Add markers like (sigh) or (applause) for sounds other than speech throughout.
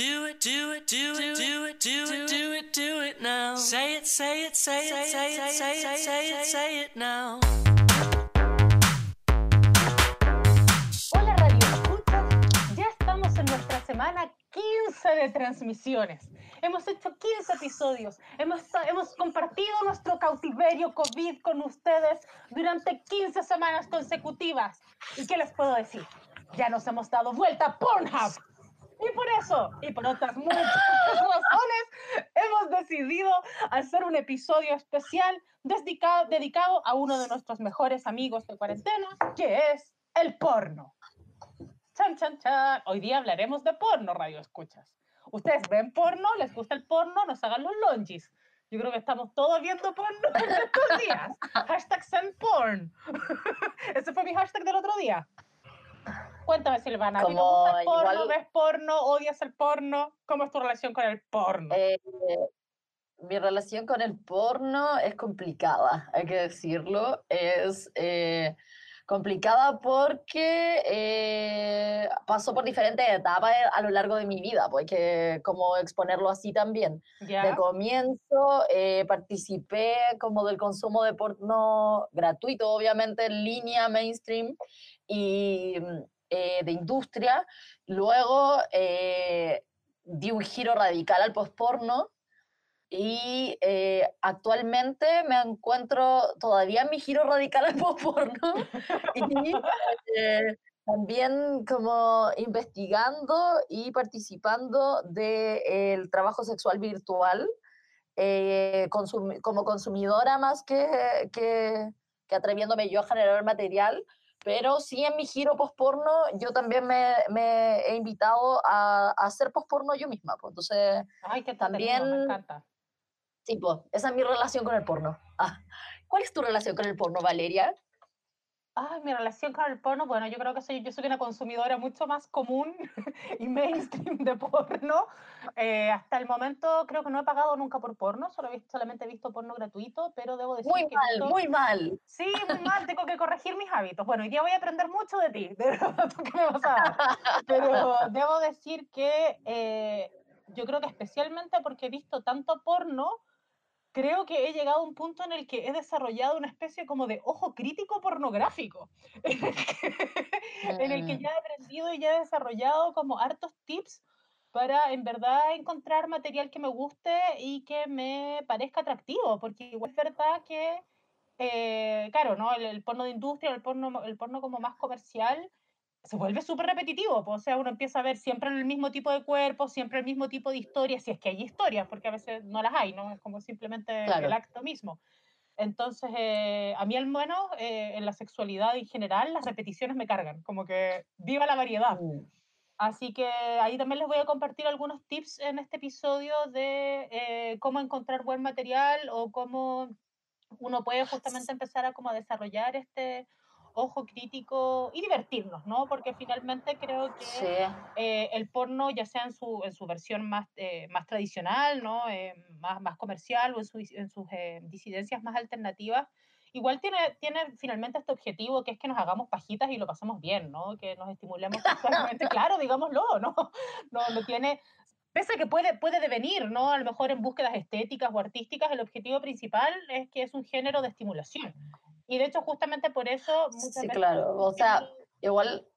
Do it, do it, do it, do it, do it, do it, do it now. Say it, say it, say it, say it, say it, say it, say it now. Hola Radio Escuchas, ya estamos en nuestra semana 15 de transmisiones. Hemos hecho 15 episodios, hemos, hemos compartido nuestro cautiverio COVID con ustedes durante 15 semanas consecutivas. ¿Y qué les puedo decir? Ya nos hemos dado vuelta a Pornhub. Y por eso, y por otras muchas razones, hemos decidido hacer un episodio especial dedicado, dedicado a uno de nuestros mejores amigos de cuarentena, que es el porno. Chan, chan, chan. Hoy día hablaremos de porno, radio escuchas. ¿Ustedes ven porno? ¿Les gusta el porno? Nos hagan los longis. Yo creo que estamos todos viendo porno en estos días. Hashtag send porn. (laughs) Ese fue mi hashtag del otro día. Cuéntame, Silvana, ¿a ti te Como gusta el porno? igual- ¿Ves porno? ¿Odias el porno? ¿Cómo es tu relación con el porno? Eh, mi relación con el porno es complicada, hay que decirlo. Es eh, complicada porque eh, pasó por diferentes etapas a lo largo de mi vida, porque como exponerlo así también. De ¿Ya? comienzo eh, participé como del consumo de porno gratuito, obviamente en línea, mainstream y mm, eh, de industria. Luego eh, di un giro radical al postporno y eh, actualmente me encuentro todavía en mi giro radical al postporno (laughs) y eh, también como investigando y participando del trabajo sexual virtual eh, consumi- como consumidora más que, que, que atreviéndome yo a generar material, pero sí en mi giro postporno yo también me, me he invitado a, a hacer postporno yo misma. pues. Entonces, Ay, qué entretenido, me también- encanta. sí, pues, esa es mi relación con el porno. Ah, (laughs) ¿Cuál es tu relación con el porno, Valeria? Ay, mi relación con el porno, bueno, yo creo que soy, yo soy una consumidora mucho más común (laughs) y mainstream de porno. Eh, hasta el momento creo que no he pagado nunca por porno, solo he visto, solamente he visto porno gratuito, pero debo decir Muy que mal, visto- muy mal. Sí, muy mal, tengo que corregir mis hábitos. Bueno, hoy día voy a aprender mucho de ti, de (laughs) que me vas a dar. Pero (laughs) debo decir que eh, yo creo que especialmente porque he visto tanto porno, creo que he llegado a un punto en el que he desarrollado una especie como de ojo crítico pornográfico, (laughs) en el que, en el que Mm. ya he aprendido y ya he desarrollado como hartos tips para en verdad encontrar material que me guste y que me parezca atractivo, porque igual es verdad que, eh, claro, ¿no? El, el porno de industria, el porno, el porno como más comercial, se vuelve súper repetitivo, pues, o sea, uno empieza a ver siempre el mismo tipo de cuerpo, siempre el mismo tipo de historias, si es que hay historias, porque a veces no las hay, ¿no? Es como simplemente Claro. el acto mismo. Entonces, eh, a mí al menos eh, en la sexualidad en general, las repeticiones me cargan, como que viva la variedad. Mm. Así que ahí también les voy a compartir algunos tips en este episodio de eh, cómo encontrar buen material o cómo uno puede justamente empezar a como desarrollar este ojo crítico y divertirnos, ¿no? Porque finalmente creo que Sí. eh, el porno, ya sea en su, en su versión más, eh, más tradicional, ¿no? Eh, más, más comercial o en, su- en sus eh, disidencias más alternativas, igual tiene, tiene finalmente este objetivo que es que nos hagamos pajitas y lo pasemos bien, ¿no? Que nos estimulemos (laughs) sexualmente, claro, digámoslo, ¿no? (laughs) No, no tiene... Pese a que puede, puede devenir, ¿no? A lo mejor en búsquedas estéticas o artísticas, el objetivo principal es que es un género de estimulación. Y de hecho, justamente por eso... muchas Sí, veces claro. O sea, igual.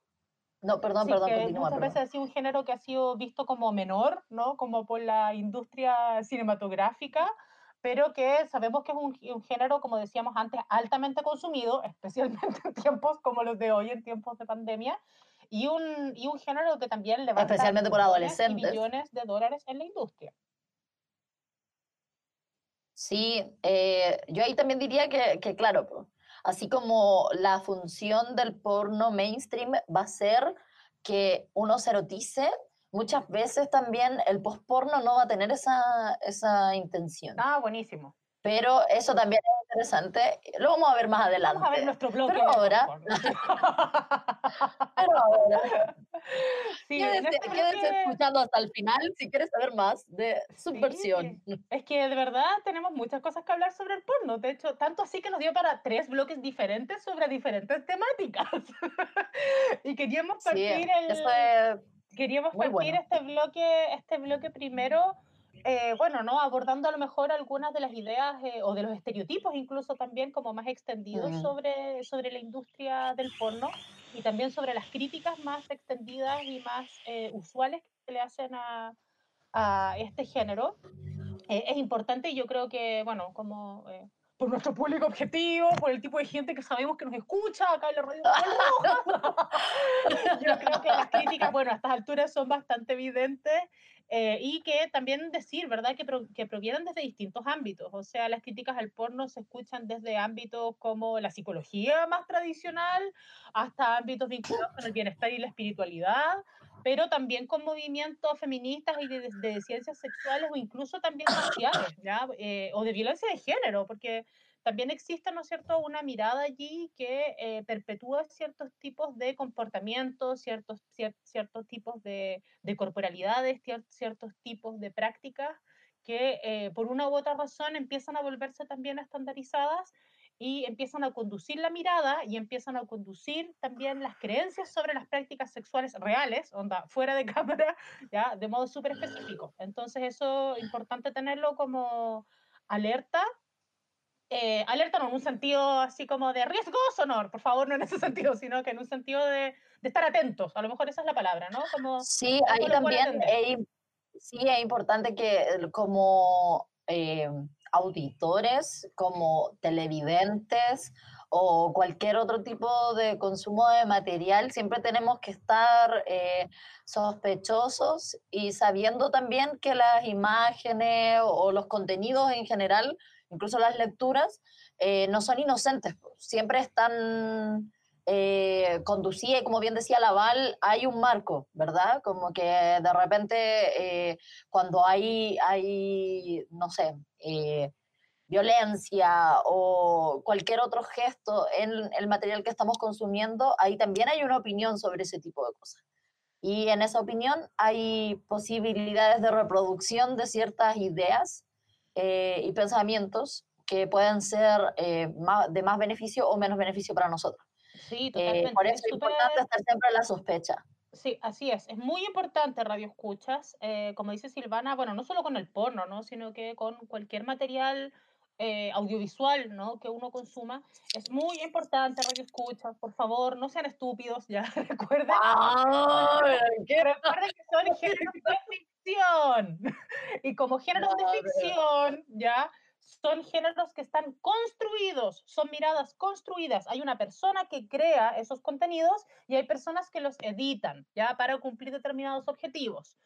No, perdón, Sí, perdón, que continúa. muchas perdón. veces ha sido un género que ha sido visto como menor, ¿no? Como por la industria cinematográfica, pero que sabemos que es un, un género, como decíamos antes, altamente consumido, especialmente en tiempos como los de hoy, en tiempos de pandemia, y un, y un género que también levanta Especialmente por adolescentes. y billones de dólares en la industria. Sí, eh, yo ahí también diría que, que, claro, así como la función del porno mainstream va a ser que uno se erotice, muchas veces también el postporno no va a tener esa, esa intención. Ah, buenísimo. Pero eso también es interesante. Lo vamos a ver más adelante. Vamos a ver nuestro blog. Pero ahora- (laughs) Pero ahora, (laughs) sí, quédese, quédese escuchando hasta el final si quieres saber más de subversión. Es que de verdad tenemos muchas cosas que hablar sobre el porno. De hecho, tanto así que nos dio para tres bloques diferentes sobre diferentes temáticas. (laughs) y queríamos Sí, partir el... eso es Queríamos Muy partir bueno. este bloque, este bloque primero, eh, bueno, ¿no? Abordando a lo mejor algunas de las ideas eh, o de los estereotipos incluso también como más extendidos sobre, sobre la industria del porno y también sobre las críticas más extendidas y más eh, usuales que se le hacen a, a este género. Eh, es importante y yo creo que, bueno, como por nuestro público objetivo, por el tipo de gente que sabemos que nos escucha acá en la radio. (laughs) yo creo que las críticas, bueno, a estas alturas son bastante evidentes eh, y que también decir, ¿verdad?, que, pro- que provienen desde distintos ámbitos. O sea, las críticas al porno se escuchan desde ámbitos como la psicología más tradicional hasta ámbitos vinculados con el bienestar y la espiritualidad, pero también con movimientos feministas y de, de- ciencias sexuales o incluso también raciales, ¿ya? Eh, o de violencia de género, porque también existe, ¿no es cierto?, una mirada allí que eh, perpetúa ciertos tipos de comportamientos, ciertos, cier- ciertos tipos de, de corporalidades, cier- ciertos tipos de prácticas que eh, por una u otra razón empiezan a volverse también estandarizadas y empiezan a conducir la mirada y empiezan a conducir también las creencias sobre las prácticas sexuales reales, onda, fuera de (laughs) cámara, ¿ya? de modo súper específico. Entonces eso es importante tenerlo como alerta eh, alerta no en un sentido así como de riesgoso, no, por favor, no en ese (laughs) sentido, sino que en un sentido de, de estar atentos. A lo mejor esa es la palabra, ¿no? Como Sí, ahí también es, sí, es importante que como eh, auditores, como televidentes o cualquier otro tipo de consumo de material, siempre tenemos que estar eh, sospechosos y sabiendo también que las imágenes o los contenidos en general, incluso las lecturas, eh, no son inocentes, siempre están eh, conducía y como bien decía Laval, hay un marco, ¿verdad? Como que de repente eh, cuando hay, hay, no sé, eh, violencia o cualquier otro gesto en el material que estamos consumiendo, ahí también hay una opinión sobre ese tipo de cosas. Y en esa opinión hay posibilidades de reproducción de ciertas ideas eh, y pensamientos que pueden ser eh, ma- de más beneficio o menos beneficio para nosotros. Sí, Eh, totalmente. por Es eso es importante estar siempre a la sospecha. Sí, así es. Es muy importante radio escuchas, eh, como dice Silvana, bueno, no solo con el porno, ¿no? Sino que con cualquier material eh, audiovisual, ¿no? Que uno consuma. Es muy importante radio escuchas, por favor, no sean estúpidos, ya (laughs) recuerden. ¡Ah! ¿Qué? Recuerden que son géneros de ficción. (laughs) Y como géneros de No, ficción, ¿ya? Son géneros que están construidos, son miradas construidas. Hay una persona que crea esos contenidos y hay personas que los editan, ¿ya? Para cumplir determinados objetivos.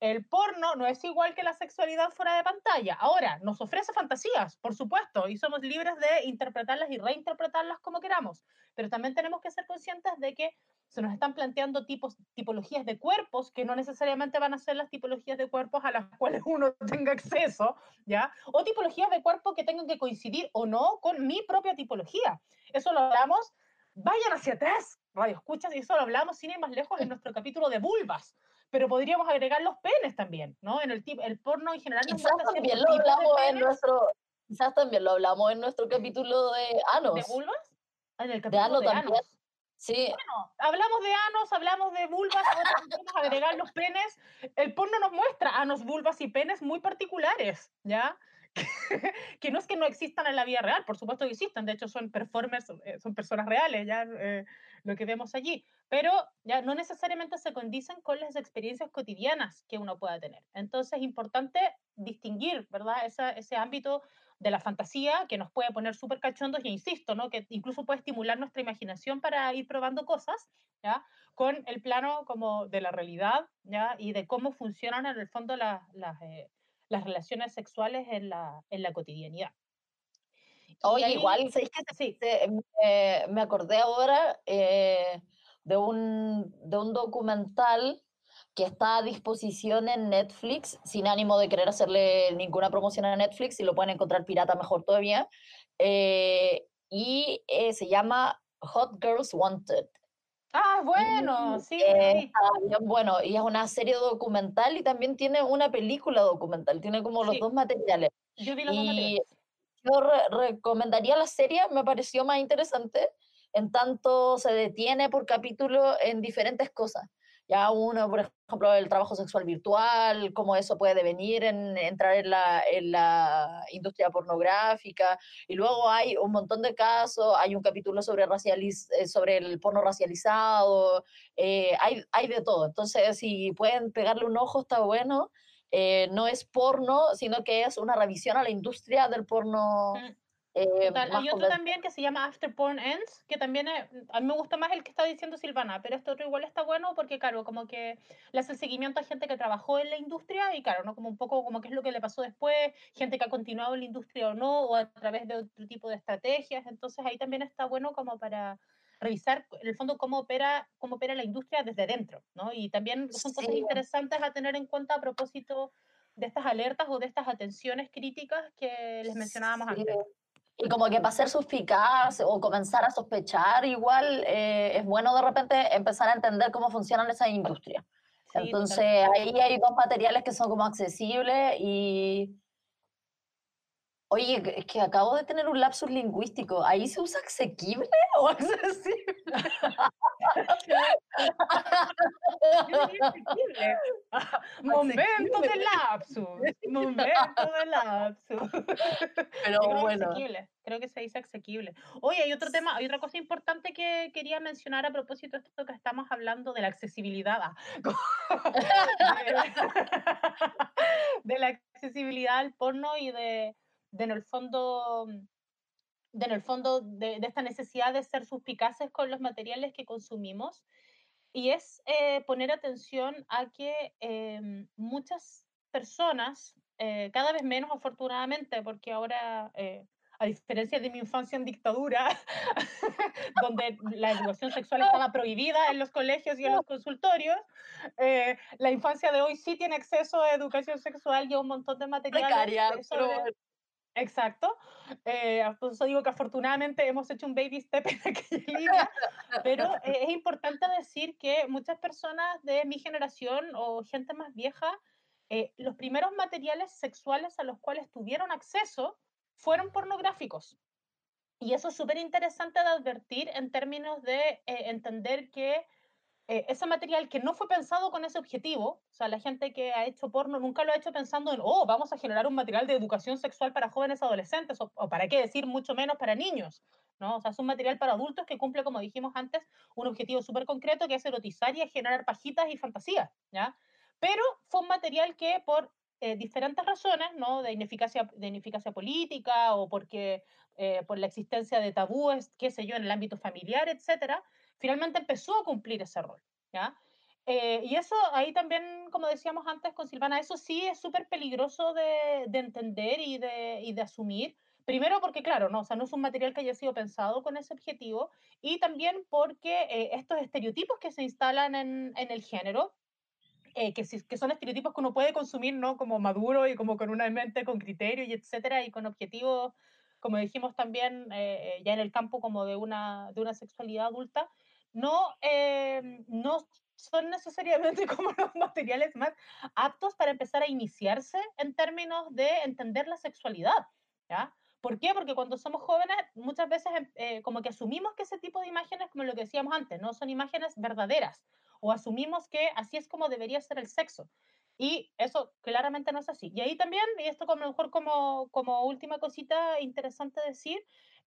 El porno no es igual que la sexualidad fuera de pantalla. Ahora, nos ofrece fantasías, por supuesto, y somos libres de interpretarlas y reinterpretarlas como queramos. Pero también tenemos que ser conscientes de que se nos están planteando tipos, tipologías de cuerpos que no necesariamente van a ser las tipologías de cuerpos a las (laughs) cuales uno tenga acceso, ¿ya? O tipologías de cuerpo que tengan que coincidir o no con mi propia tipología. Eso lo hablamos, vayan hacia atrás, radio escuchas, y eso lo hablamos sin ir más lejos en nuestro capítulo de vulvas. Pero podríamos agregar los penes también, ¿no? En el, el porno en general Quizás también lo de hablamos en nuestro, quizás también lo hablamos en nuestro capítulo de Anos. ¿De vulvas? En el capítulo ano de, también. anos. Sí, Bueno, hablamos de anos, hablamos de vulvas, ahora podemos agregar los penes. El porno nos muestra anos, vulvas y penes muy particulares, ¿ya? (laughs) que no es que no existan en la vida real, por supuesto que existen, de hecho son performers, eh, son personas reales, ya eh, lo que vemos allí, pero ya no necesariamente se condicen con las experiencias cotidianas que uno pueda tener. Entonces es importante distinguir, ¿verdad? Esa, ese ámbito de la fantasía que nos puede poner súper cachondos, y insisto, ¿no? Que incluso puede estimular nuestra imaginación para ir probando cosas, ¿ya? Con el plano como de la realidad, ¿ya? Y de cómo funcionan en el fondo las, las, eh, relaciones sexuales en la, en la cotidianidad. Oye, ahí- igual, ¿sabéis que Sí, te- me, me acordé ahora eh, de, un, de un documental que está a disposición en Netflix, sin ánimo de querer hacerle ninguna promoción a Netflix, si lo pueden encontrar pirata mejor todavía, eh, y eh, se llama Hot Girls Wanted. Ah, bueno, sí, eh, bueno, y es una serie documental y también tiene una película documental, tiene como los dos materiales. Yo vi los dos materiales. Yo re- recomendaría la serie, me pareció más interesante, en tanto se detiene por capítulo en diferentes cosas. Ya uno, por ejemplo, el trabajo sexual virtual, cómo eso puede devenir en entrar en la, en la industria pornográfica. Y luego hay un montón de casos, hay un capítulo sobre, racializ eh, sobre el porno racializado, eh, hay, hay de todo. Entonces, si pueden pegarle un ojo, está bueno. Eh, no es porno, sino que es una revisión a la industria del porno. Mm. eh, Hay otro también que se llama After Porn Ends, que también es- a mí me gusta más el que está diciendo Silvana, pero este otro igual está bueno porque, claro, como que le hace seguimiento a gente que trabajó en la industria y, claro, ¿no? Como un poco como qué es lo que le pasó después, gente que ha continuado en la industria o no, o a través de otro tipo de estrategias. Entonces ahí también está bueno como para revisar, en el fondo, cómo opera, cómo opera la industria desde dentro, ¿no? Y también son cosas Sí. interesantes a tener en cuenta a propósito de estas alertas o de estas atenciones críticas que les mencionábamos Sí. antes. Y como que para ser suspicaz o comenzar a sospechar, igual eh, es bueno de repente empezar a entender cómo funcionan esas industrias. Sí, Entonces totalmente. ahí hay dos materiales que son como accesibles y... Oye, es que acabo de tener un lapsus lingüístico. ¿Ahí se usa asequible o (laughs) accesible? (laughs) Momento de lapsus. Momento de lapsus. Pero Yo bueno. asequible. Creo que se dice asequible. Oye, hay otro tema, hay otra cosa importante que quería mencionar a propósito de esto que estamos hablando de la accesibilidad. ah, (laughs) de la accesibilidad al porno y de, de en el fondo de en el fondo de, de esta necesidad de ser suspicaces con los materiales que consumimos y es eh, poner atención a que em, muchas personas, eh, cada vez menos afortunadamente, porque ahora, eh, a diferencia de mi infancia en dictadura, (laughs) donde la educación sexual estaba prohibida en los colegios y en los consultorios, eh, la infancia de hoy sí tiene acceso a educación sexual y a un montón de materiales Precaria, eh, pero sobre- bueno. Exacto. Eh, por eso digo que afortunadamente hemos hecho un baby step en aquella (laughs) línea, pero (laughs) eh, es importante decir que muchas personas de mi generación o gente más vieja, eh, los primeros materiales sexuales a los cuales tuvieron acceso fueron pornográficos. Y eso es súper interesante de advertir en términos de eh, entender que eh, ese material que no fue pensado con ese objetivo, o sea, la gente que ha hecho porno nunca lo ha hecho pensando en, oh, vamos a generar un material de educación sexual para jóvenes adolescentes, o, o para qué decir mucho menos para niños, ¿no? O sea, es un material para adultos que cumple, como dijimos antes, un objetivo súper concreto que es erotizar y generar pajitas y fantasías, ¿ya? Pero fue un material que por eh, diferentes razones, ¿no? De ineficacia, de ineficacia política o porque eh, por la existencia de tabúes, qué sé yo, en el ámbito familiar, etcétera, finalmente empezó a cumplir ese rol, ¿ya? Eh, y eso ahí también, como decíamos antes con Silvana, eso sí es súper peligroso de, de entender y de, asumir. Primero porque, claro, no, o sea, no es un material que haya sido pensado con ese objetivo y también porque eh, estos estereotipos que se instalan en, el género, eh, que, son estereotipos que uno puede consumir, ¿no? Como maduro y como con una mente con criterio y etcétera, y con objetivos, como dijimos también, ya en el campo como de una sexualidad adulta, no, eh, no son necesariamente (laughs) como los materiales más aptos para empezar a iniciarse en términos de entender la sexualidad. ¿Por qué? Porque cuando somos jóvenes muchas veces em- eh, como que asumimos que ese tipo de imágenes, como lo que decíamos antes, no son imágenes verdaderas o asumimos que así es como debería ser el sexo. Y eso claramente no es así. Y ahí también, y esto como mejor como, como última cosita interesante decir,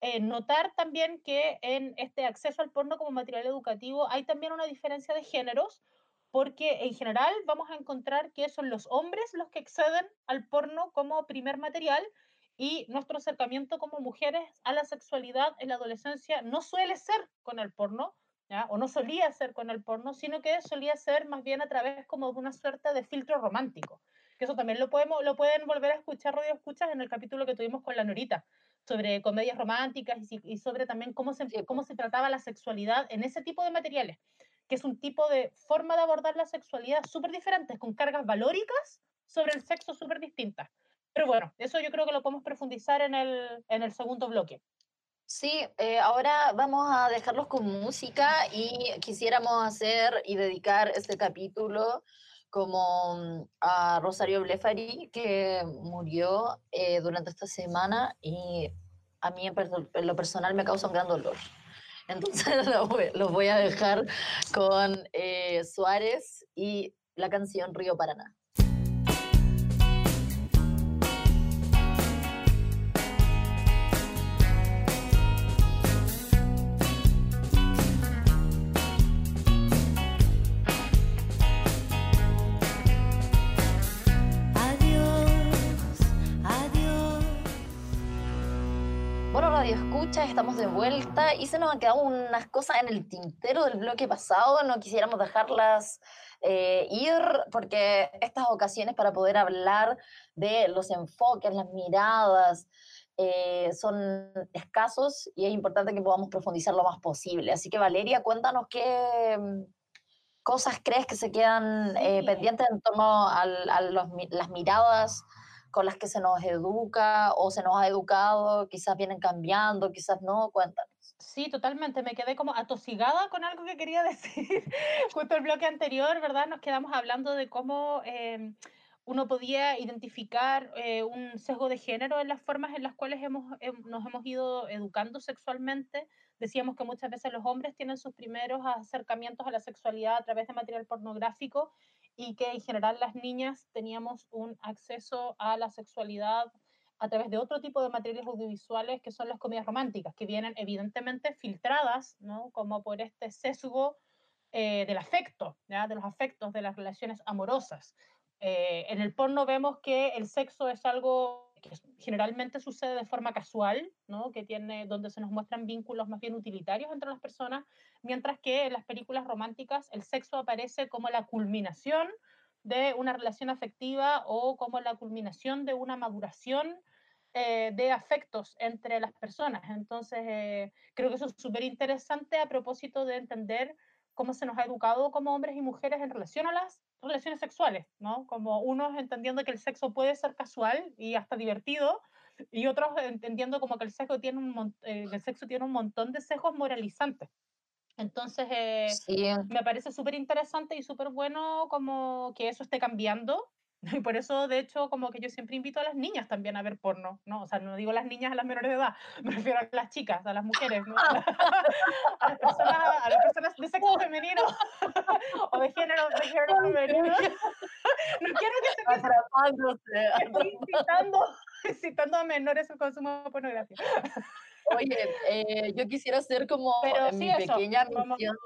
eh, notar también que en este acceso al porno como material educativo hay también una diferencia de géneros, porque en general vamos a encontrar que son los hombres los que acceden al porno como primer material y nuestro acercamiento como mujeres a la sexualidad en la adolescencia no suele ser con el porno, o no solía ser con el porno, sino que solía ser más bien a través como de una suerte de filtro romántico. Que eso también lo, podemos, lo pueden volver a escuchar, radio escuchas, en el capítulo que tuvimos con la Norita, sobre comedias románticas y, sobre también cómo se, Sí, cómo se trataba la sexualidad en ese tipo de materiales, que es un tipo de forma de abordar la sexualidad súper diferente, con cargas valóricas sobre el sexo súper distintas. Pero bueno, eso yo creo que lo podemos profundizar en el, en el segundo bloque. Sí, eh, ahora vamos a dejarlos con música y quisiéramos hacer y dedicar este capítulo como mm, a Rosario Blefari, que murió eh, durante esta semana y a mí en, lo personal me causa un gran dolor. (laughs) Entonces (laughs) los voy a dejar con eh, Suárez y la canción Río Paraná. Estamos de vuelta y se nos han quedado unas cosas en el tintero del bloque pasado, no quisiéramos dejarlas eh, ir porque estas ocasiones para poder hablar de los enfoques, las miradas, eh, son escasos y es importante que podamos profundizar lo más posible. Así que Valeria, cuéntanos qué mm, cosas crees que se quedan eh, Sí. pendientes en torno a los las miradas con las que se nos educa o se nos ha educado, quizás vienen cambiando, quizás no, cuéntanos. Sí, totalmente. Me quedé como atosigada con algo que quería (laughs) decir. Justo el bloque anterior, ¿verdad? Nos quedamos hablando de cómo em, uno podía identificar eh, un sesgo de género en las formas en las cuales hemos, em, nos hemos ido educando sexualmente. Decíamos que muchas veces los hombres tienen sus primeros acercamientos a la sexualidad a través de material pornográfico y que en general las niñas teníamos un acceso a la sexualidad a través de otro tipo de materiales audiovisuales que son las comedias románticas, que vienen evidentemente filtradas, ¿no? Como por este sesgo eh, del afecto, ¿ya? de los afectos, de las relaciones amorosas. Eh, en el porno vemos que el sexo es algo que generalmente sucede de forma casual, ¿no? que tiene, donde se nos muestran vínculos más bien utilitarios entre las personas, mientras que en las películas románticas el sexo aparece como la culminación de una relación afectiva o como la culminación de una maduración eh, de afectos entre las personas. Entonces, eh, creo que eso es súper interesante a propósito de entender cómo se nos ha educado como hombres y mujeres en relación a las relaciones sexuales, ¿no? Como unos entendiendo que el sexo puede ser casual y hasta divertido, y otros entendiendo como que el sexo tiene un, eh, el sexo tiene un montón de sesgos moralizantes. Entonces, eh, Sí, me parece súper interesante y súper bueno como que eso esté cambiando. (laughs) Y por eso, de hecho, como que yo siempre invito a las niñas también a ver porno, ¿no? O sea, no digo las niñas a las menores de edad, (laughs) me refiero a las chicas, a las mujeres, ¿no? (laughs) A, las personas, a las personas de sexo femenino o de género, de género femenino. No quiero que se atrapándose. estoy incitando, incitando a menores al consumo de pornografía. Oye, eh, yo quisiera hacer como Pero sí, mi eso, pequeña como- misión.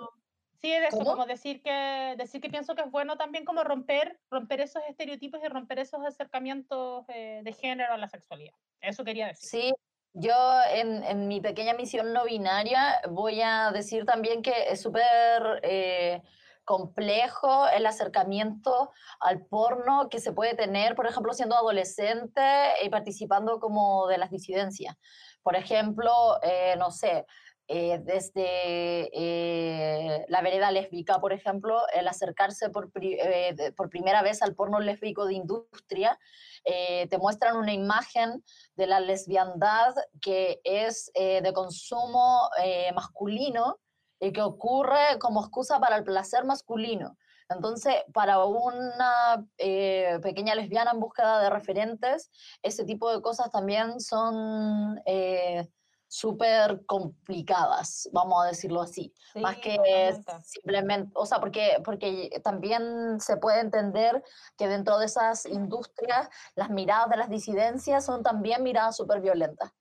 Sí, de eso, ¿Cómo? como decir que, decir que pienso que es bueno también como romper, romper esos estereotipos y romper esos acercamientos eh, de género a la sexualidad. Eso quería decir. Sí, yo en, en mi pequeña misión no binaria voy a decir también que es súper eh, complejo el acercamiento al porno que se puede tener, por ejemplo, siendo adolescente y participando como de las disidencias. Por ejemplo, eh, no sé, eh, desde eh, la vereda lésbica, por ejemplo, el acercarse por, pri- eh, por primera vez al porno lésbico de industria, eh, te muestran una imagen de la lesbiandad que es eh, de consumo eh, masculino y que ocurre como excusa para el placer masculino. Entonces, para una eh, pequeña lesbiana en búsqueda de referentes, ese tipo de cosas también son eh, súper complicadas, vamos a decirlo así. Sí, más que simplemente, o sea, porque, porque también se puede entender que dentro de esas industrias las miradas de las disidencias son también miradas súper violentas.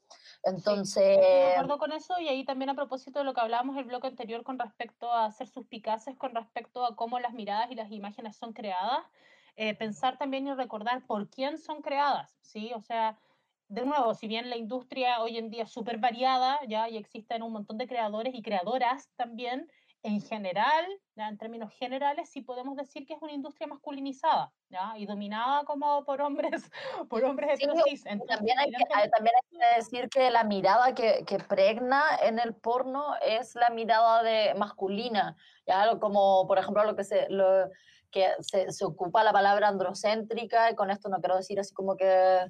Entonces, Estoy de acuerdo con eso y ahí también a propósito de lo que hablábamos el bloque anterior con respecto a ser suspicaces, con respecto a cómo las miradas y las imágenes son creadas, eh, pensar también y recordar por quién son creadas, ¿sí? O sea, de nuevo, si bien la industria hoy en día es súper variada, ya, y existen un montón de creadores y creadoras también, en general, ya, en términos generales, sí podemos decir que es una industria masculinizada, ¿ya? Y dominada como por hombres, (laughs) por hombres Sí, heterosis. Entonces, también hay, que, hay- también hay que decir que la mirada que, que pregna en el porno es la mirada de masculina, ya como por ejemplo lo que se lo que se, se ocupa la palabra androcéntrica y con esto no quiero decir así como que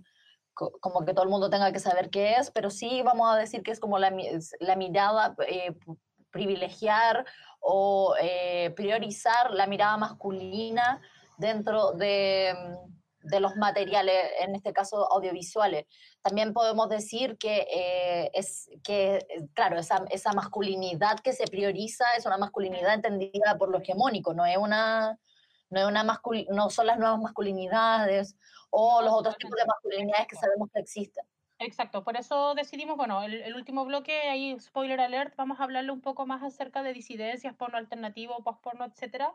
como que todo el mundo tenga que saber qué es, pero sí vamos a decir que es como la, la mirada eh, privilegiar o eh, priorizar la mirada masculina dentro de, mm, de los materiales, en este caso audiovisuales. También podemos decir que eh, es que, eh, claro, esa, esa masculinidad que se prioriza es una masculinidad entendida por lo hegemónico, no es una, no, es una no son las nuevas masculinidades o los otros tipos de masculinidades que sabemos que existen. Exacto, por eso decidimos, bueno, el, último bloque, ahí spoiler alert, vamos a hablarle un poco más acerca de disidencias, porno alternativo, post-porno, etcétera.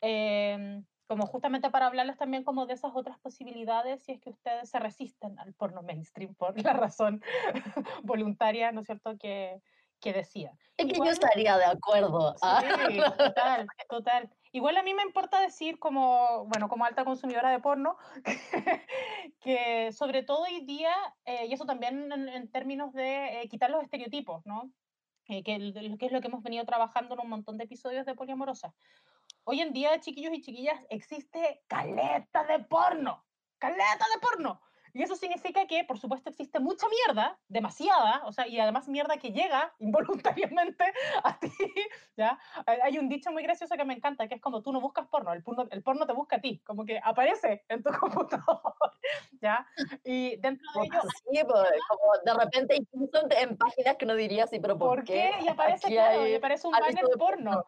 Em, como justamente para hablarles también como de esas otras posibilidades si es que ustedes se resisten al porno mainstream por la razón (laughs) voluntaria, ¿no es cierto?, que, que decía. Es que yo estaría de acuerdo. ¿ah? Sí, total, total. Igual a mí me importa decir como, bueno, como alta consumidora de porno, (laughs) que, sobre todo hoy día, eh, y eso también en, términos de eh, quitar los estereotipos, ¿no? Eh, que, que, es lo que hemos venido trabajando en un montón de episodios de Poliamorosa. Hoy en día, chiquillos y chiquillas, existe caleta de porno. Caleta de porno. Y eso significa que, por supuesto, existe mucha mierda, demasiada, o sea, y además mierda que llega (laughs) involuntariamente a ti, ¿ya? Hay un dicho muy gracioso que me encanta, que es como tú no buscas porno, el porno, el porno te busca a ti, como que aparece en tu (laughs) computador, ¿ya? Y dentro de ello... Sí, pues, como de repente incluso en páginas que no diría así, pero ¿por, qué? Y aparece, claro, y aparece un banner porno.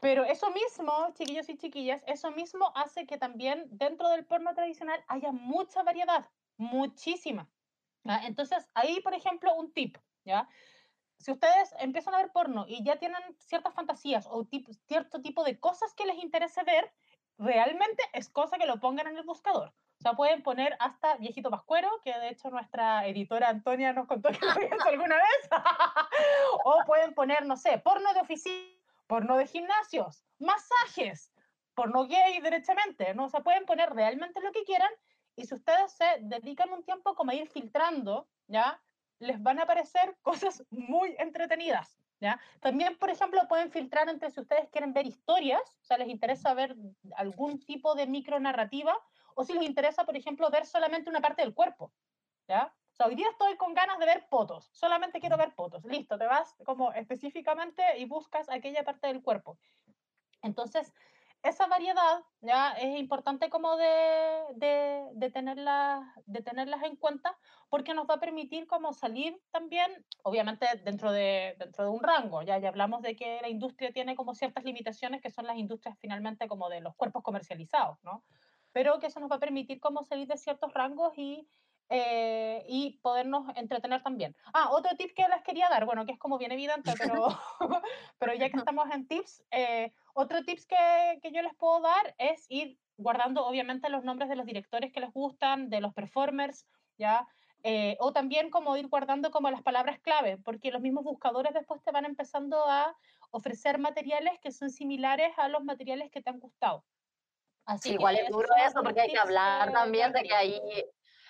Pero eso mismo, chiquillos y chiquillas, eso mismo hace que también dentro del porno tradicional haya mucha variedad, muchísima. Entonces, ahí, por ejemplo, un tip, ¿ya? Si ustedes empiezan a ver porno y ya tienen ciertas fantasías o cierto tipo de cosas que les interese ver, realmente es cosa que lo pongan en el buscador. O sea, pueden poner hasta Viejito Pascuero, que de hecho nuestra editora Antonia nos contó que lo había hecho alguna vez. (laughs) o pueden poner, no sé, porno de oficina porno de gimnasios, masajes, porno gay derechamente, ¿no? O sea, pueden poner realmente lo que quieran y si ustedes se dedican un tiempo como a ir filtrando, ¿ya? Les van a aparecer (laughs) cosas muy entretenidas, ¿ya? También, por ejemplo, pueden filtrar entre si ustedes quieren ver historias, o sea, les interesa ver algún tipo de micronarrativa, o si les interesa, por ejemplo, ver solamente una parte del cuerpo, ¿ya? sea, hoy día estoy con ganas de ver fotos, solamente quiero ver fotos. Listo, te vas como específicamente y buscas aquella parte del cuerpo. Entonces, esa variedad ya es importante como de, de, de, tenerla, de tenerlas en cuenta porque nos va a permitir como salir también, obviamente dentro de, dentro de un rango, ya, ya hablamos de que la industria tiene como ciertas limitaciones que son las industrias finalmente como de los cuerpos comercializados, ¿no? Pero que eso nos va a permitir como salir de ciertos rangos y eh, y podernos entretener también. Ah, otro tip que les quería dar, bueno, que es como bien evidente, pero, (laughs) pero ya que (laughs) estamos en tips, eh, otro tips que, que yo les puedo dar es ir guardando obviamente los nombres de los directores que les gustan, de los performers, ¿ya? Eh, o también como ir guardando como las palabras clave, porque los mismos buscadores después te van empezando a ofrecer materiales que son similares a los materiales que te han gustado. Así igual es duro eso, porque hay que hablar también de que ahí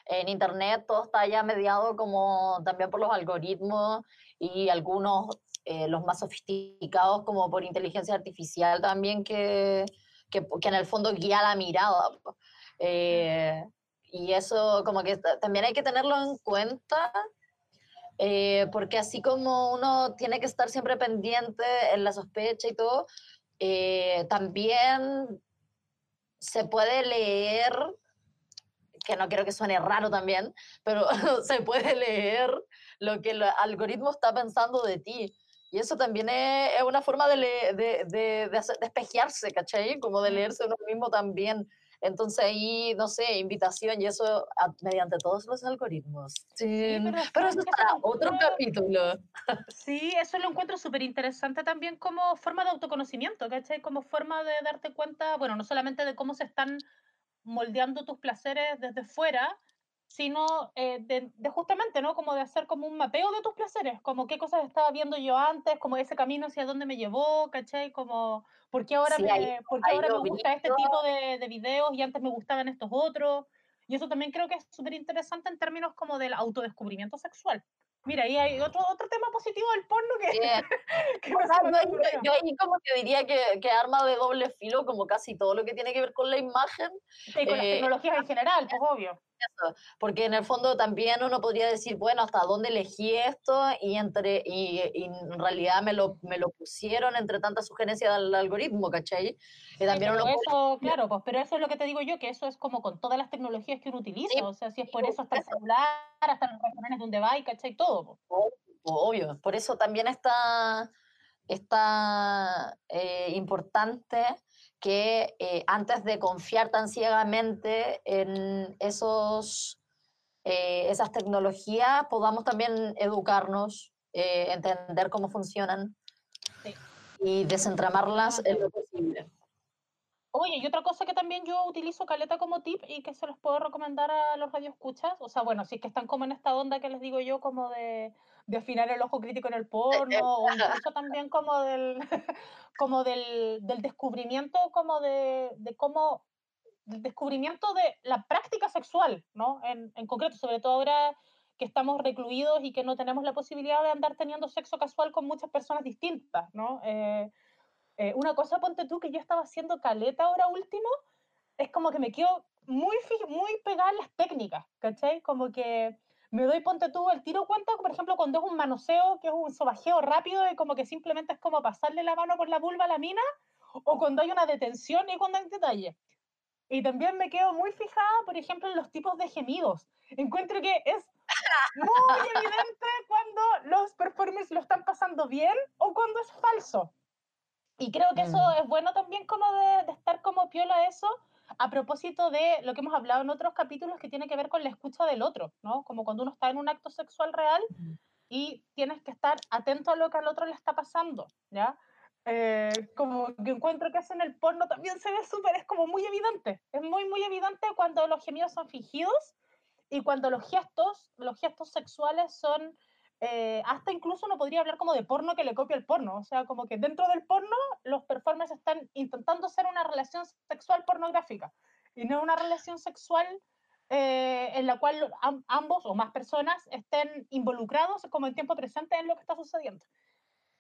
en Internet todo está ya mediado como también por los algoritmos y algunos, eh, los más sofisticados, como por inteligencia artificial también, que, que, que en el fondo guía la mirada. Eh, y eso como que también hay que tenerlo en cuenta. Eh, porque así como uno tiene que estar siempre pendiente en la sospecha y todo, también se puede leer que no quiero que suene raro también, pero (laughs) se puede leer lo que el algoritmo está pensando de ti. Y eso también es, una forma de, de, de, despejarse, ¿cachai? Como de leerse uno mismo también. Entonces ahí, no sé, invitación y eso mediante todos los algoritmos. Sí, pero, eso es para otro capítulo. Sí, eso lo encuentro súper interesante también como forma de autoconocimiento, ¿cachai? Como forma de darte cuenta, bueno, no solamente de cómo se están moldeando tus placeres desde fuera, sino eh, de, justamente, ¿no? Como de hacer como un mapeo de tus placeres, como qué cosas estaba viendo yo antes, como ese camino hacia dónde me llevó, ¿cachai? Como, ¿por qué ahora, me, ¿por qué ahora me gusta este tipo de, de, videos y antes me gustaban estos otros? Y eso también creo que es súper interesante en términos como del autodescubrimiento sexual. Mira, ahí hay otro, otro tema positivo del porno que... (laughs) que yo, ahí como que diría que, que, arma de doble filo como casi todo lo que tiene que ver con la imagen. Y con las eh, tecnologías en general, pues obvio. Eso, porque en el fondo también uno podría decir, bueno, ¿hasta dónde elegí esto? Y, entre, y, y en realidad me lo, me lo pusieron entre tantas sugerencias del algoritmo, ¿cachai? Y también Pero uno puede- eso, claro, pues, pero eso es lo que te digo yo, que eso es como con todas las tecnologías que uno utiliza, Sí, o sea, si es por sí, eso hasta el celular, hasta los restaurantes donde va y ¿cachai? Todo. pues. Obvio, por eso también está, está eh, importante que eh, antes de confiar tan ciegamente en esos, eh, esas tecnologías podamos también educarnos, eh, entender cómo funcionan Sí. y desentramarlas en lo posible. Oye, y otra cosa que también yo utilizo caleta como tip y que se los puedo recomendar a los radioescuchas, o sea, bueno, si es que están como en esta onda que les digo yo, como de, de afinar el ojo crítico en el porno, o incluso también como del, (laughs) como del, del descubrimiento, como de, de cómo, del descubrimiento de la práctica sexual, ¿no? En, en concreto, sobre todo ahora que estamos recluidos y que no tenemos la posibilidad de andar teniendo sexo casual con muchas personas distintas, ¿no? Eh, eh, una cosa, ponte tú, que yo estaba haciendo caleta ahora último, es como que me quedo muy, muy pegada en las técnicas, ¿cachai? Como que me doy, ponte tú, el tiro cuenta, por ejemplo, cuando es un manoseo, que es un sobajeo rápido y como que simplemente es como pasarle la mano por la vulva a la mina, o cuando hay una detención y cuando hay detalle. Y también me quedo muy fijada, por ejemplo, en los tipos de gemidos. Encuentro que es muy evidente cuando los performers lo están pasando bien o cuando es falso. Y creo que eso Mm. es bueno también como de, de estar como piola eso a propósito de lo que hemos hablado en otros capítulos que tiene que ver con la escucha del otro, ¿no? Como cuando uno está en un acto sexual real y tienes que estar atento a lo que al otro le está pasando, ¿ya? Eh, como que encuentro que eso en el porno también se ve súper, es como muy evidente, es muy, muy evidente cuando los gemidos son fingidos y cuando los gestos, los gestos sexuales son, eh, hasta incluso uno podría hablar como de porno que le copia el porno, o sea, como que dentro del porno los performers están intentando hacer una relación sexual pornográfica y no una relación sexual eh, en la cual am- ambos o más personas estén involucrados como en tiempo presente en lo que está sucediendo.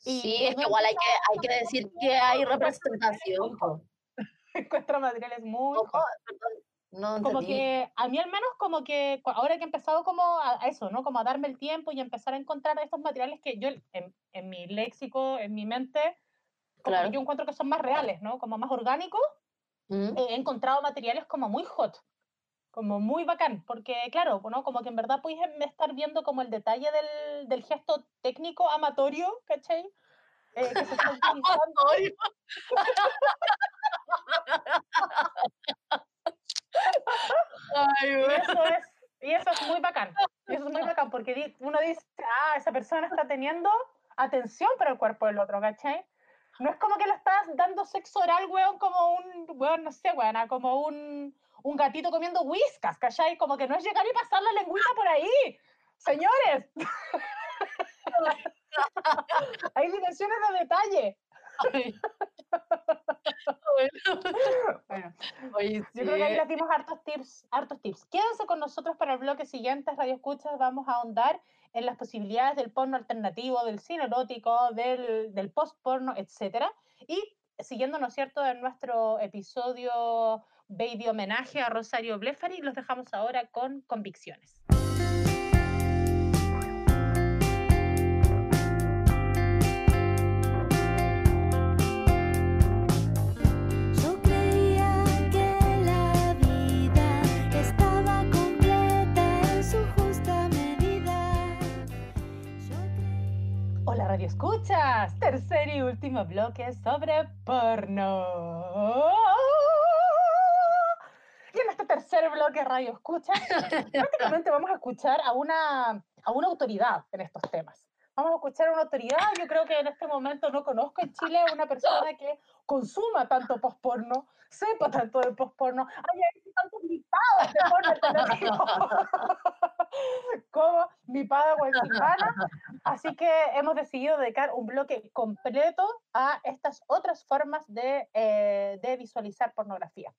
Y Sí, es que igual hay que, hay que decir que hay representación. po. (laughs) Encuentro materiales muy... Perdón, no como que a mí al menos como que ahora que he empezado como a, a eso, ¿no? Como a darme el tiempo y empezar a encontrar estos materiales que yo en, en mi léxico, en mi mente, como que Claro. yo encuentro que son más reales, ¿no? Como más orgánicos, Mm. he encontrado materiales como muy hot, como muy bacán, porque claro, ¿no? Como que en verdad puedes em- estar viendo como el detalle del, del gesto técnico amatorio, ¿cachai? Eh, que se está (laughs) utilizando. (laughs) (laughs) Ay, (laughs) Ay, Y eso es, y eso es muy bacán. Y eso es muy bacán porque uno dice, ah, esa persona está teniendo atención para el cuerpo del otro, ¿cachai? No es como que le estás dando sexo oral, weón, como un, weón, no sé, weón, como un, un gatito comiendo whiskas, ¿cachai? Como que no es llegar y pasar la lengüita por ahí. Señores, (laughs) hay dimensiones de detalle. Ay. (laughs) Bueno, (laughs) Bueno, oye, Yo creo que ahí les dimos hartos tips, hartos tips. Quédense con nosotros para el bloque siguiente, Radio Escuchas. Vamos a ahondar en las posibilidades del porno alternativo, del cine erótico, del, del post-porno, etc. Y siguiendo, ¿no es cierto?, en nuestro episodio Baby Homenaje a Rosario Blefari, los dejamos ahora con convicciones. Escuchas, tercer y último bloque sobre porno. Y en este tercer bloque Radio Escuchas, (laughs) prácticamente vamos a escuchar a una, a una autoridad en estos temas. Vamos a escuchar a una autoridad, yo creo que en este momento no conozco en Chile a una persona que consuma tanto post-porno, sepa tanto de post-porno, haya tantos listados de porno (laughs) (laughs) como mi Padawan Silvana. Así que hemos decidido dedicar un bloque completo a estas otras formas de, eh, de visualizar pornografía.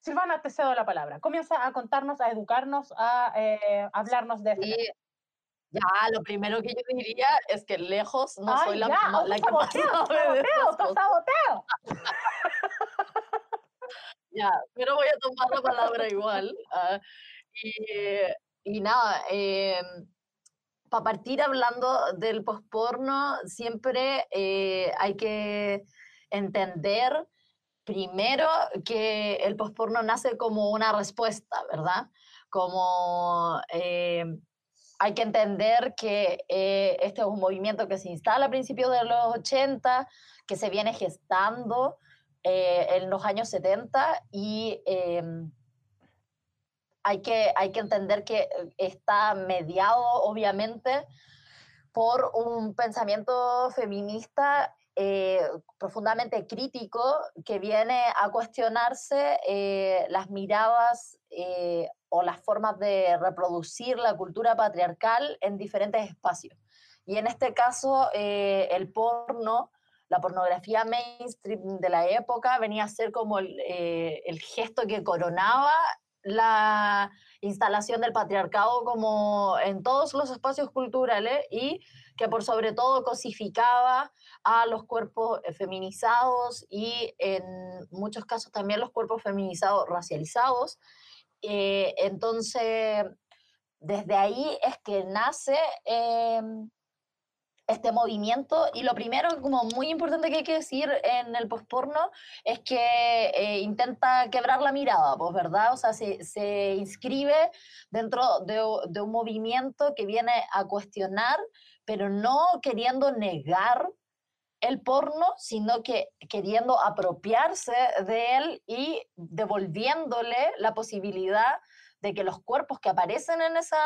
Silvana, te cedo la palabra. Comienza a contarnos, a educarnos, a eh, hablarnos de Sí, tema. Ya, lo primero que yo diría es que lejos no Ay, soy la, ya, no- la que más sabe autosaboteo. (laughs) Ya, pero voy a tomar la palabra igual. ah, Y, y nada, para partir hablando del posporno, siempre eh, hay que entender primero que el posporno nace como una respuesta, ¿verdad? Como eh, hay que entender que eh, este es un movimiento que se instala a principios de los 80, que se viene gestando eh, en los años 70 y em, hay, que, hay que entender que está mediado, obviamente, por un pensamiento feminista eh, profundamente crítico que viene a cuestionarse eh, las miradas eh, o las formas de reproducir la cultura patriarcal en diferentes espacios. Y en este caso, el porno, la pornografía mainstream de la época venía a ser como el, el gesto que coronaba la instalación del patriarcado como en todos los espacios culturales y que por sobre todo cosificaba a los cuerpos eh, feminizados y en muchos casos también los cuerpos feminizados racializados. Eh, entonces, desde ahí es que nace em, este movimiento y lo primero como muy importante que hay que decir en el postporno es que eh, intenta quebrar la mirada, pues verdad, o sea, se, se inscribe dentro de, de, un movimiento que viene a cuestionar, pero no queriendo negar el porno, sino que queriendo apropiarse de él y devolviéndole la posibilidad de que los cuerpos que aparecen en, esa,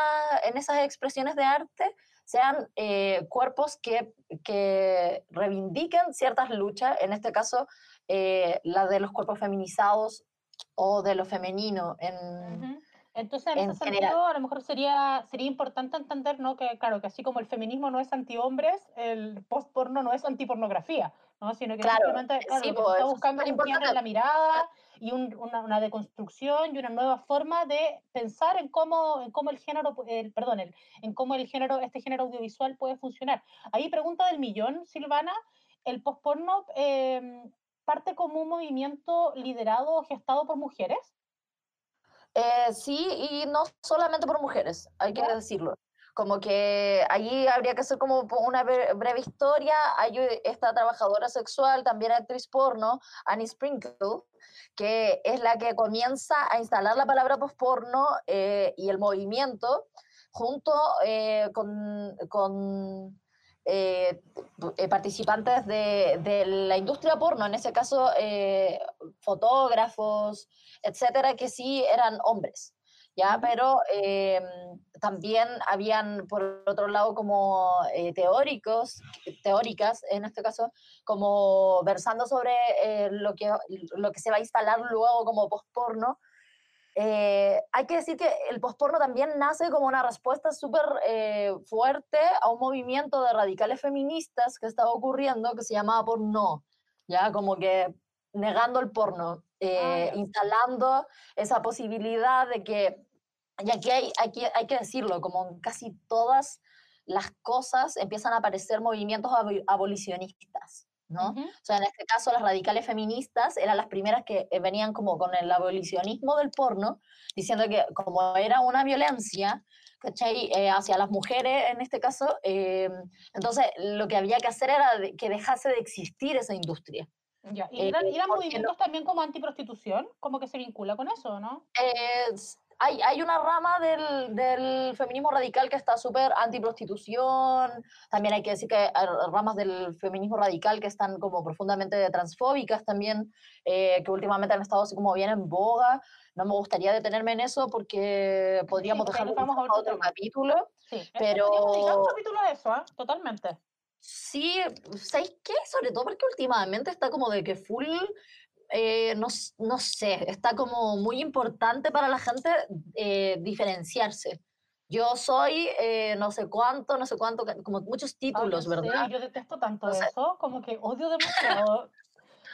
en esas expresiones de arte sean eh, cuerpos que, que, reivindiquen ciertas luchas, en este caso eh, la de los cuerpos feminizados o de lo femenino. En, Entonces, en, ese sentido, a lo mejor sería, sería importante entender, ¿no? Que, claro, que así como el feminismo no es anti-hombres, el post-porno no es anti-pornografía, ¿no? Sino que claro, simplemente, claro, sí, lo que pues, está es buscando es un cambio en la mirada y un- una, una deconstrucción y una nueva forma de pensar en cómo, en cómo el género, el, perdón, el- en cómo el género, este género audiovisual puede funcionar. Ahí pregunta del millón, Silvana, ¿el post-porno eh, parte como un movimiento liderado o gestado por mujeres? Eh, sí, y no solamente por mujeres, hay que decirlo. Como que allí habría que hacer como una bre- breve historia. Hay u- esta trabajadora sexual, también actriz porno, Annie Sprinkle, que es la que comienza a instalar la palabra posporno eh, y el movimiento junto eh, con, con eh, eh, participantes de, de la industria porno, en ese caso eh, fotógrafos, etcétera, que sí eran hombres. ¿Ya? Pero eh, también habían, por otro lado, como eh, teóricos, teóricas en este caso, como versando sobre eh, lo, que, lo que se va a instalar luego como posporno. Eh, hay que decir que el posporno también nace como una respuesta súper eh, fuerte a un movimiento de radicales feministas que estaba ocurriendo que se llamaba porno, ya como que negando el porno, eh, ya. instalando esa posibilidad de que, y aquí hay, aquí hay que decirlo, como en casi todas las cosas empiezan a aparecer movimientos abo- abolicionistas, ¿no? Ujú. O sea, en este caso las radicales feministas eran las primeras que eh, venían como con el abolicionismo del porno, diciendo que como era una violencia, ¿cachai? Eh, hacia las mujeres en este caso, eh, entonces lo que había que hacer era que dejase de existir esa industria. Ya, ¿Y Eh, eran, y eran movimientos también como antiprostitución? Como que se vincula con eso, ¿no? Es- hay, hay una rama del, del feminismo radical que está súper antiprostitución. También hay que decir que hay ramas del feminismo radical que están como profundamente transfóbicas también, eh, que últimamente han estado así como bien en boga. No me gustaría detenerme en eso porque podríamos ahí dejarlo vamos a otro otro capítulo. Sí, eso Pero- podríamos un capítulo a eso, ¿ah? Totalmente. Sí, ¿sabéis qué? Sobre todo porque últimamente está como de que full, eh, no, no sé, está como muy importante para la gente eh, diferenciarse. Yo soy eh, no sé cuánto, no sé cuánto, como muchos Ay, títulos, serio, ¿verdad? yo detesto tanto O sea- eso, como que odio demasiado.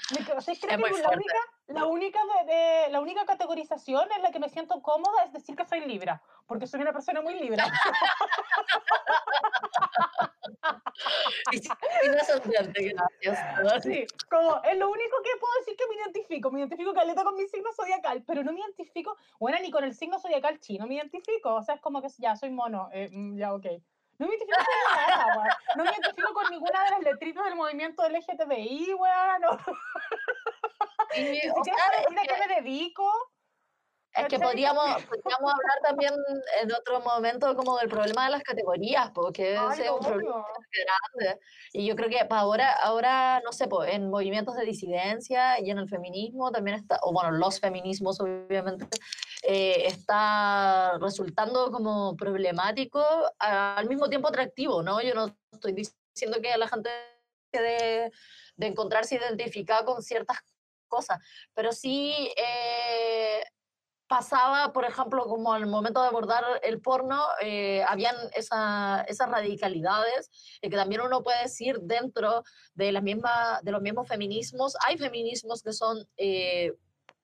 ¿Sabes? Creo Es que la única, la, única de- de- la única categorización en la que me siento cómoda es decir que soy libra, porque soy una persona muy libra. (laughs) Y sin sin ascendente, gracias. Sí, como es lo único que puedo decir que me identifico. Me identifico caleta con mi signo zodiacal, pero no me identifico, bueno, ni con el signo zodiacal chino me identifico. O sea, es como que ya soy mono, eh, mm, ya, ok. No me identifico con nada, weón. No me identifico con ninguna de las letritas del movimiento LGTBI, weón. No, ni o sea, sé es decir a que- qué me dedico. Es que podríamos, podríamos hablar también en otro momento como del problema de las categorías, porque Ay, ese es un problema obvio. grande. Y yo creo que para ahora, ahora, no sé, pues, en movimientos de disidencia y en el feminismo también está, o bueno, los feminismos obviamente, eh, está resultando como problemático, al mismo tiempo atractivo, ¿no? Yo no estoy diciendo que la gente de, de encontrarse identificada con ciertas cosas, pero sí eh, pasaba, por ejemplo, como al momento de abordar el porno, eh, habían esa- esas radicalidades eh, que también uno puede decir dentro de, la misma, de los mismos feminismos. Hay feminismos que son eh,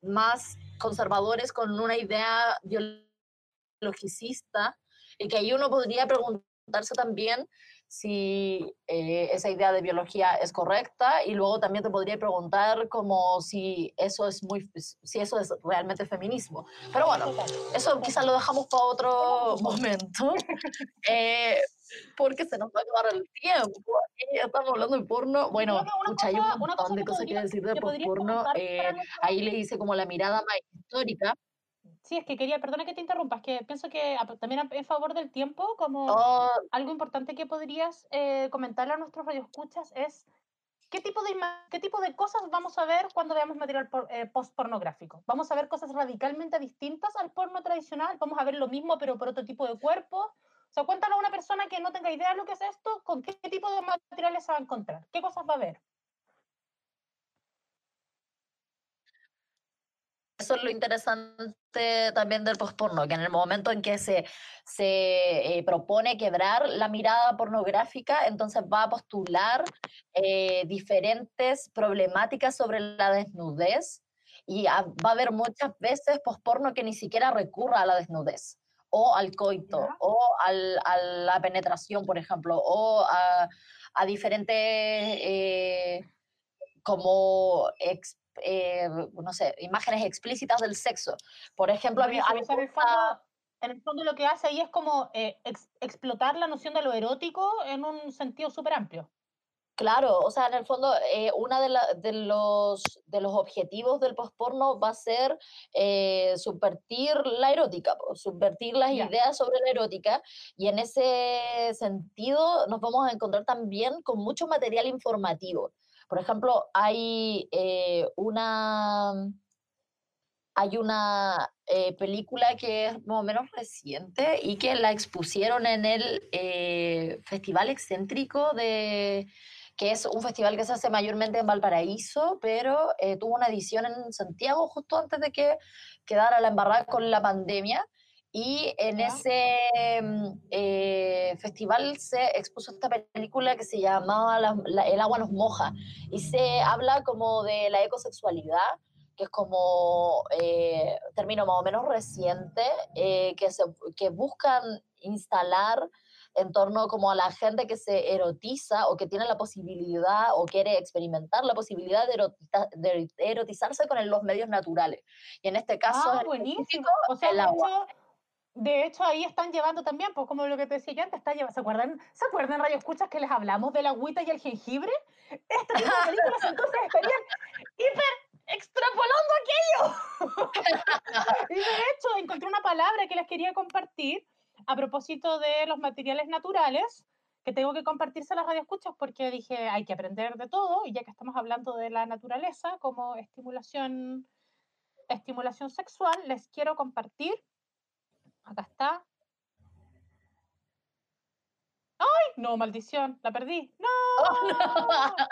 más conservadores con una idea biologicista y que ahí uno podría preguntarse también si eh, esa idea de biología es correcta y luego también te podría preguntar como si eso es muy si eso es realmente feminismo. Pero bueno eso quizás lo dejamos para otro (laughs) momento. (laughs) Eh, porque se nos va a acabar el tiempo. Y estamos hablando de porno. Bueno pucha, hay un montón de cosas que decir de porno eh, ahí le hice como la mirada más histórica Sí, es que quería, perdona que te interrumpa, es que pienso que también en favor del tiempo, como Oh, algo importante que podrías eh, comentarle a nuestros radioescuchas es qué tipo de qué tipo de cosas vamos a ver cuando veamos material por- eh, post-pornográfico. Vamos a ver cosas radicalmente distintas al porno tradicional, vamos a ver lo mismo pero por otro tipo de cuerpo. O sea, cuéntale a una persona que no tenga idea de lo que es esto, con qué tipo de materiales se va a encontrar, qué cosas va a ver. Eso es lo interesante también del postporno, que en el momento en que se, se eh, propone quebrar la mirada pornográfica, entonces va a postular eh, diferentes problemáticas sobre la desnudez y a- va a haber muchas veces postporno que ni siquiera recurra a la desnudez o al coito Ya. o al- a la penetración, por ejemplo, o a, a diferentes... eh, como ex- eh, no sé, imágenes explícitas del sexo. Por ejemplo, a mí, a me el gusta- fondo, en el fondo lo que hace ahí es como eh, ex- explotar la noción de lo erótico en un sentido súper amplio. claro, o sea, en el fondo, eh, uno de, los, de los objetivos del postporno va a ser eh, subvertir la erótica, subvertir las ideas sobre la erótica, y en ese sentido nos vamos a encontrar también con mucho material informativo. Por ejemplo, hay eh, una hay una eh, película que es más o menos reciente y que la expusieron en el eh, Festival Excéntrico de que es un festival que se hace mayormente en Valparaíso, pero eh, tuvo una edición en Santiago justo antes de que quedara la embarrada con la pandemia. Y en ese mm, eh, festival se expuso esta película que se llamaba La- La- El agua nos moja y se habla como de la ecosexualidad que es como eh, término más o menos reciente, eh, que, se, que buscan instalar en torno como a la gente que se erotiza o que tiene la posibilidad o quiere experimentar la posibilidad de, erotita- de erotizarse con los medios naturales. Y en este caso, Ah, en buenísimo. O sea, el agua. De hecho, ahí están llevando también, pues como lo que te decía yo antes, está ¿se acuerdan? ¿Se acuerdan, Radio Escuchas, que les hablamos de la agüita y el jengibre? De películas entonces estarían hiper extrapolando aquello. (laughs) y de hecho, encontré una palabra que les quería compartir a propósito de los materiales naturales, que tengo que compartirse a las radioescuchas porque dije, hay que aprender de todo, y ya que estamos hablando de la naturaleza como estimulación, estimulación sexual, les quiero compartir. Acá está. ¡Ay! No, maldición, la perdí. ¡No! (laughs)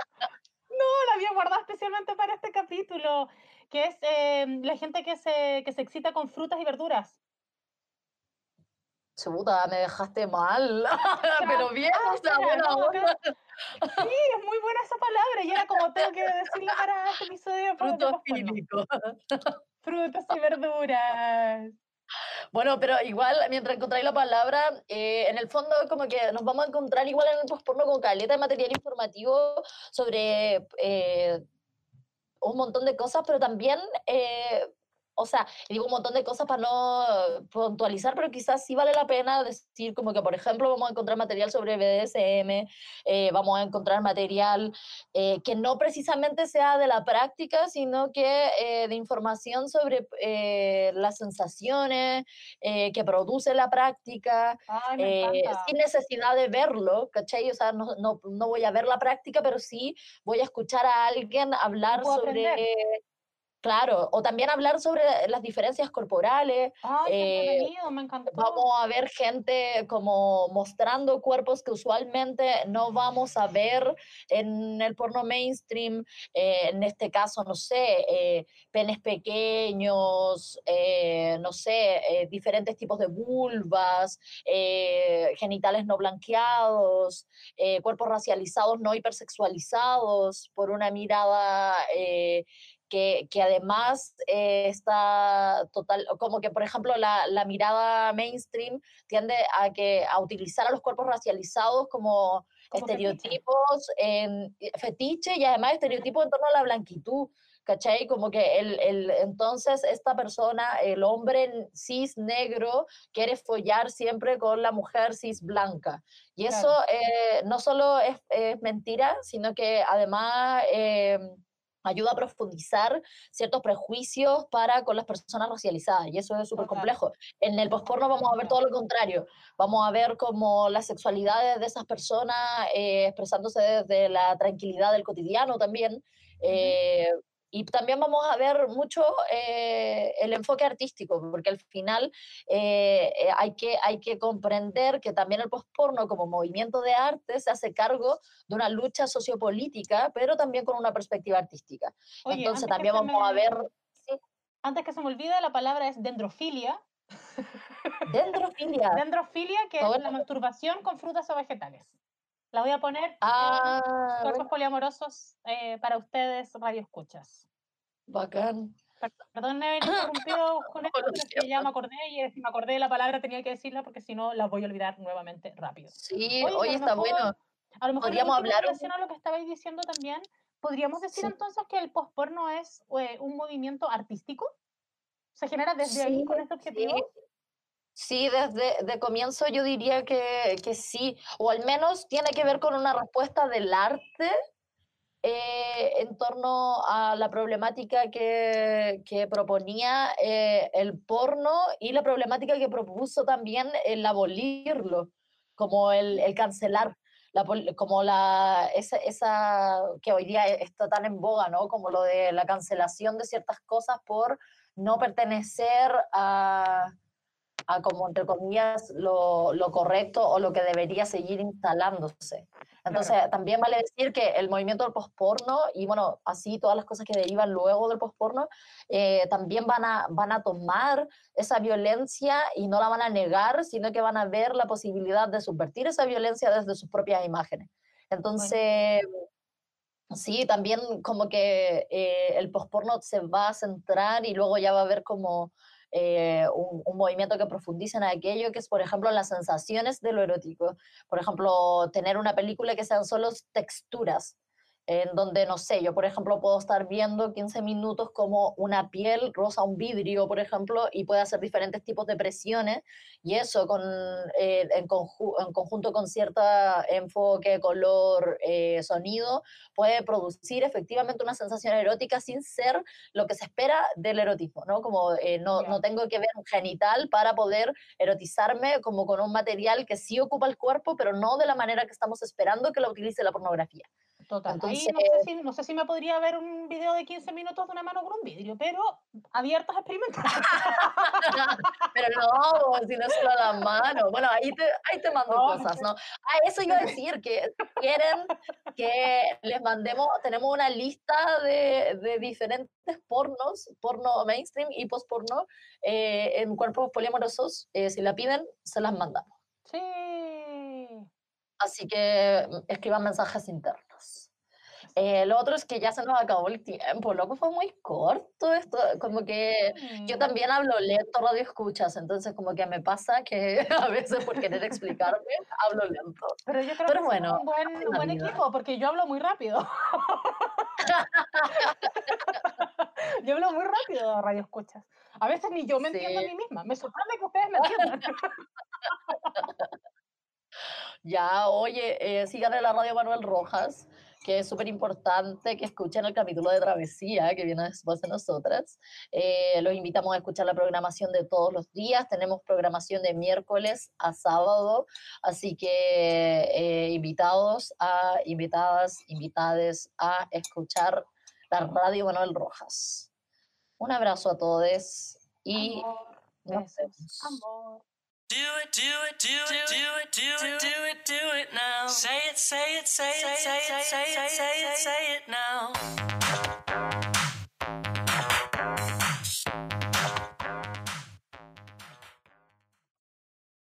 No, la había guardado especialmente para este capítulo, que es eh, la gente que se, que se excita con frutas y verduras. Chuta, me dejaste mal. (laughs) Pero bien, Ah, o sea, espera, buena no, onda. acá- Sí, es muy buena esa palabra y era como tengo que decirla para este episodio. de po- de Fruto posporno. fílico. Frutas y verduras. Bueno, pero igual, mientras encontráis la palabra, eh, en el fondo como que nos vamos a encontrar igual en el postporno con caleta de material informativo sobre eh, un montón de cosas, pero también, eh, o sea, digo un montón de cosas para no puntualizar, pero quizás sí vale la pena decir como que, por ejemplo, vamos a encontrar material sobre BDSM, eh, vamos a encontrar material eh, que no precisamente sea de la práctica, sino que eh, de información sobre eh, las sensaciones eh, que produce la práctica, Ay, eh, sin necesidad de verlo, ¿cachai? O sea, no, no, no voy a ver la práctica, pero sí voy a escuchar a alguien hablar sobre, aprender. Claro, o también hablar sobre las diferencias corporales. Ay, qué eh, me encantó. Vamos a ver gente como mostrando cuerpos que usualmente no vamos a ver en el porno mainstream. eh, en este caso, no sé, eh, penes pequeños, eh, no sé, diferentes tipos de vulvas, genitales no blanqueados, cuerpos racializados no hipersexualizados por una mirada que, que además eh, está total, como que por ejemplo la, la mirada mainstream tiende a, que, a utilizar a los cuerpos racializados como, Como fetiche. estereotipos, en, fetiche y además estereotipos en torno a la blanquitud. ¿Cachai? Como que el, el, entonces esta persona, el hombre cis negro, quiere follar siempre con la mujer cis blanca. Y eso eh, no solo es, es mentira, sino que además eh, ayuda a profundizar ciertos prejuicios para con las personas racializadas. Y eso es súper complejo. En el postporno vamos a ver todo lo contrario. Vamos a ver como las sexualidades de esas personas eh, expresándose desde la tranquilidad del cotidiano también. eh, y también vamos a ver mucho eh, el enfoque artístico, porque al final eh, eh, hay, que, hay que comprender que también el postporno como movimiento de arte se hace cargo de una lucha sociopolítica, pero también con una perspectiva artística. Oye, Entonces también vamos a me- ver sí, Antes que se me olvide, la palabra es dendrofilia. dendrofilia. (laughs) Dendrofilia, que Ah es la masturbación con frutas o vegetales. La voy a poner Ah, cuerpos poliamorosos eh, para ustedes, radio escuchas. bacán. Perdón de haber interrumpido (laughs) con esto, pero es que ya me acordé y si me acordé de la palabra tenía que decirla porque si no la voy a olvidar nuevamente rápido. Sí, hoy está mejor- bueno. A lo mejor Podríamos hablar en a lo que estabais diciendo también, podríamos decir Sí. entonces que el postporno es eh, un movimiento artístico. ¿Se genera desde ahí Sí, con este objetivo? sí. Sí, desde de comienzo yo diría que, que sí, o al menos tiene que ver con una respuesta del arte eh, en torno a la problemática que, que proponía eh, el porno y la problemática que propuso también el abolirlo, como el, el cancelar, la, como la, esa, esa que hoy día está tan en boga, ¿no? Como lo de la cancelación de ciertas cosas por no pertenecer a, a como entre comillas lo, lo correcto o lo que debería seguir instalándose. Entonces, también vale decir que el movimiento del posporno y bueno, así todas las cosas que derivan luego del posporno, eh, también van a, van a tomar esa violencia y no la van a negar, sino que van a ver la posibilidad de subvertir esa violencia desde sus propias imágenes. Entonces, sí, también como que eh, el posporno se va a centrar y luego ya va a haber como eh, un, un movimiento que profundice en aquello que es, por ejemplo, las sensaciones de lo erótico. Por ejemplo, tener una película que sean solo texturas, en donde, no sé, yo, por ejemplo, puedo estar viendo 15 minutos como una piel rosa un vidrio, por ejemplo, y puede hacer diferentes tipos de presiones, y eso con, eh, en, conju- en conjunto con cierto enfoque, color, eh, sonido, puede producir efectivamente una sensación erótica sin ser lo que se espera del erotismo, ¿no? Como eh, no tengo que ver un genital para poder erotizarme como con un material que sí ocupa el cuerpo, pero no de la manera que estamos esperando que lo utilice la pornografía. Total. Ahí no sé, Entonces- si, no sé si me podría ver un video de 15 minutos de una mano con un vidrio, pero abiertos a experimentar. (laughs) Pero no, si no solo la mano. Bueno, ahí te, ahí te mando cosas, ¿no? Ah, eso iba a decir, que quieren que les mandemos, tenemos una lista de, de diferentes pornos, porno mainstream y postporno, eh, en cuerpos poliamorosos. eh, si la piden, se las mandamos. Sí. Así que mm, escriban mensajes internos. Eh, lo otro es que ya se nos acabó el tiempo, loco, fue muy corto esto, como que yo Mm. también hablo lento, radio escuchas, entonces como que me pasa que (laughs) a veces por querer explicarme hablo lento. Pero yo creo Pero que bueno, somos un buen, un buen equipo, porque yo hablo muy rápido. (laughs) yo hablo muy rápido, radio escuchas. A veces ni yo me entiendo a Sí. mí misma. Me sorprende que ustedes me entiendan. (laughs) Ya, oye, eh, sigan en la radio Manuel Rojas, que es súper importante que escuchen el capítulo de Travesía que viene después de nosotras. Eh, los invitamos a escuchar la programación de todos los días. Tenemos programación de miércoles a sábado, así que eh, invitados a, invitadas, invitades a escuchar la radio Manuel Rojas. Un abrazo a todos y Amor, nos vemos. amor. Do it, do it, do it, do it, do it, do it, do it now. Say it, say it, say it, say it, say it, say it, say it now.